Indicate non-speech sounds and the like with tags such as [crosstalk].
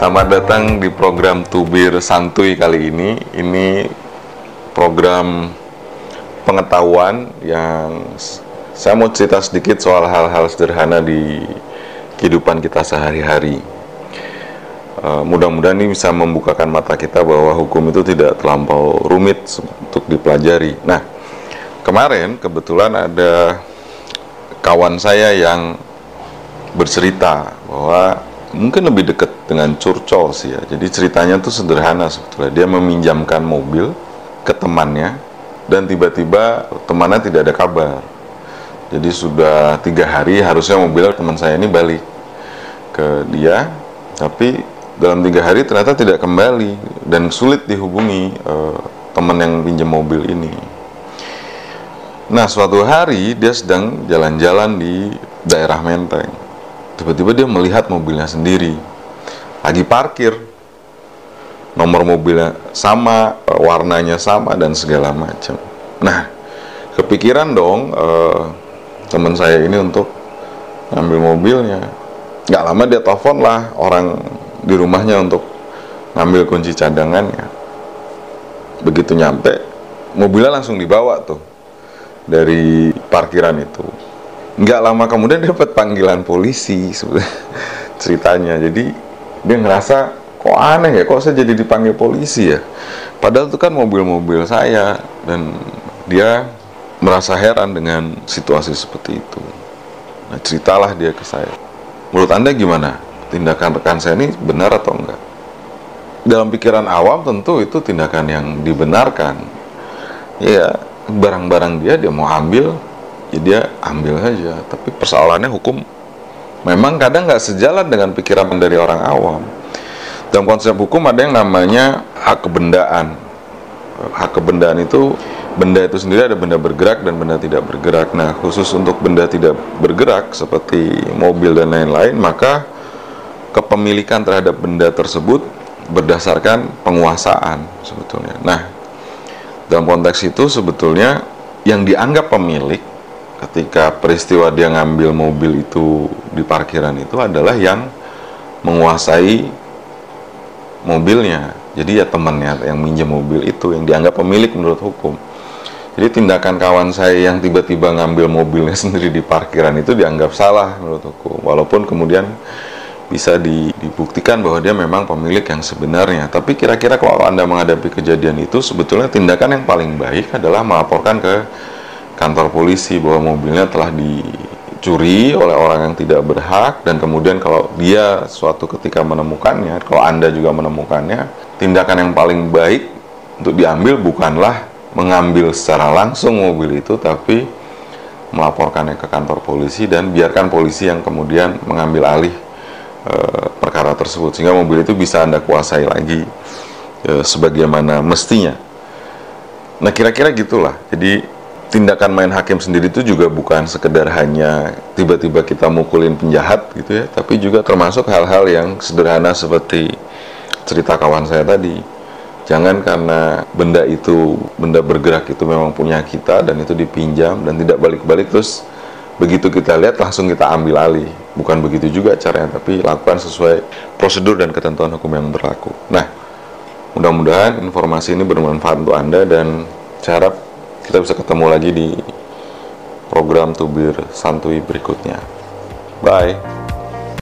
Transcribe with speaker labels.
Speaker 1: Selamat datang di program Tubir Santuy kali ini. Ini program pengetahuan yang saya mau cerita sedikit soal hal-hal sederhana di kehidupan kita sehari-hari. Uh, mudah-mudahan ini bisa membukakan mata kita bahwa hukum itu tidak terlampau rumit untuk dipelajari. Nah, kemarin kebetulan ada kawan saya yang bercerita bahwa mungkin lebih dekat dengan curcol sih ya. Jadi ceritanya tuh sederhana sebetulnya. Dia meminjamkan mobil ke temannya dan tiba-tiba temannya tidak ada kabar. Jadi sudah tiga hari harusnya mobil teman saya ini balik ke dia, tapi dalam tiga hari ternyata tidak kembali dan sulit dihubungi uh, teman yang pinjam mobil ini. Nah suatu hari dia sedang jalan-jalan di daerah Menteng tiba-tiba dia melihat mobilnya sendiri. Lagi parkir. Nomor mobilnya sama warnanya sama dan segala macam. Nah kepikiran dong eh, teman saya ini untuk ngambil mobilnya. Nggak lama dia telepon lah orang di rumahnya untuk ngambil kunci cadangannya. Begitu nyampe mobilnya langsung dibawa tuh dari parkiran itu nggak lama kemudian dia dapat panggilan polisi ceritanya. Jadi dia ngerasa kok aneh ya kok saya jadi dipanggil polisi ya? Padahal itu kan mobil-mobil saya dan dia merasa heran dengan situasi seperti itu. Nah ceritalah dia ke saya. Menurut anda gimana? Tindakan rekan saya ini benar atau enggak? Dalam pikiran awam tentu itu tindakan yang dibenarkan. Ya barang-barang dia dia mau ambil ya dia ambil saja. Tapi persoalannya hukum memang kadang nggak sejalan dengan pikiran dari orang awam. Dalam konsep hukum ada yang namanya hak kebendaan. Hak kebendaan itu benda itu sendiri ada benda bergerak dan benda tidak bergerak. Nah khusus untuk benda tidak bergerak seperti mobil dan lain-lain maka kepemilikan terhadap benda tersebut berdasarkan penguasaan sebetulnya. Nah dalam konteks itu sebetulnya yang dianggap pemilik ketika peristiwa dia ngambil mobil itu di parkiran itu adalah yang menguasai mobilnya. Jadi ya temannya yang minjem mobil itu yang dianggap pemilik menurut hukum. Jadi tindakan kawan saya yang tiba-tiba ngambil mobilnya [laughs] sendiri di parkiran itu dianggap salah menurut hukum. Walaupun kemudian bisa dibuktikan bahwa dia memang pemilik yang sebenarnya. Tapi kira-kira kalau Anda menghadapi kejadian itu sebetulnya tindakan yang paling baik adalah melaporkan ke kantor polisi bahwa mobilnya telah dicuri oleh orang yang tidak berhak dan kemudian kalau dia suatu ketika menemukannya, kalau Anda juga menemukannya, tindakan yang paling baik untuk diambil bukanlah mengambil secara langsung mobil itu tapi melaporkannya ke kantor polisi dan biarkan polisi yang kemudian mengambil alih e, perkara tersebut sehingga mobil itu bisa Anda kuasai lagi e, sebagaimana mestinya. Nah, kira-kira gitulah. Jadi tindakan main hakim sendiri itu juga bukan sekedar hanya tiba-tiba kita mukulin penjahat gitu ya, tapi juga termasuk hal-hal yang sederhana seperti cerita kawan saya tadi. Jangan karena benda itu, benda bergerak itu memang punya kita dan itu dipinjam dan tidak balik-balik terus begitu kita lihat langsung kita ambil alih. Bukan begitu juga caranya, tapi lakukan sesuai prosedur dan ketentuan hukum yang berlaku. Nah, mudah-mudahan informasi ini bermanfaat untuk Anda dan saya harap kita bisa ketemu lagi di program tubir santuy berikutnya. Bye.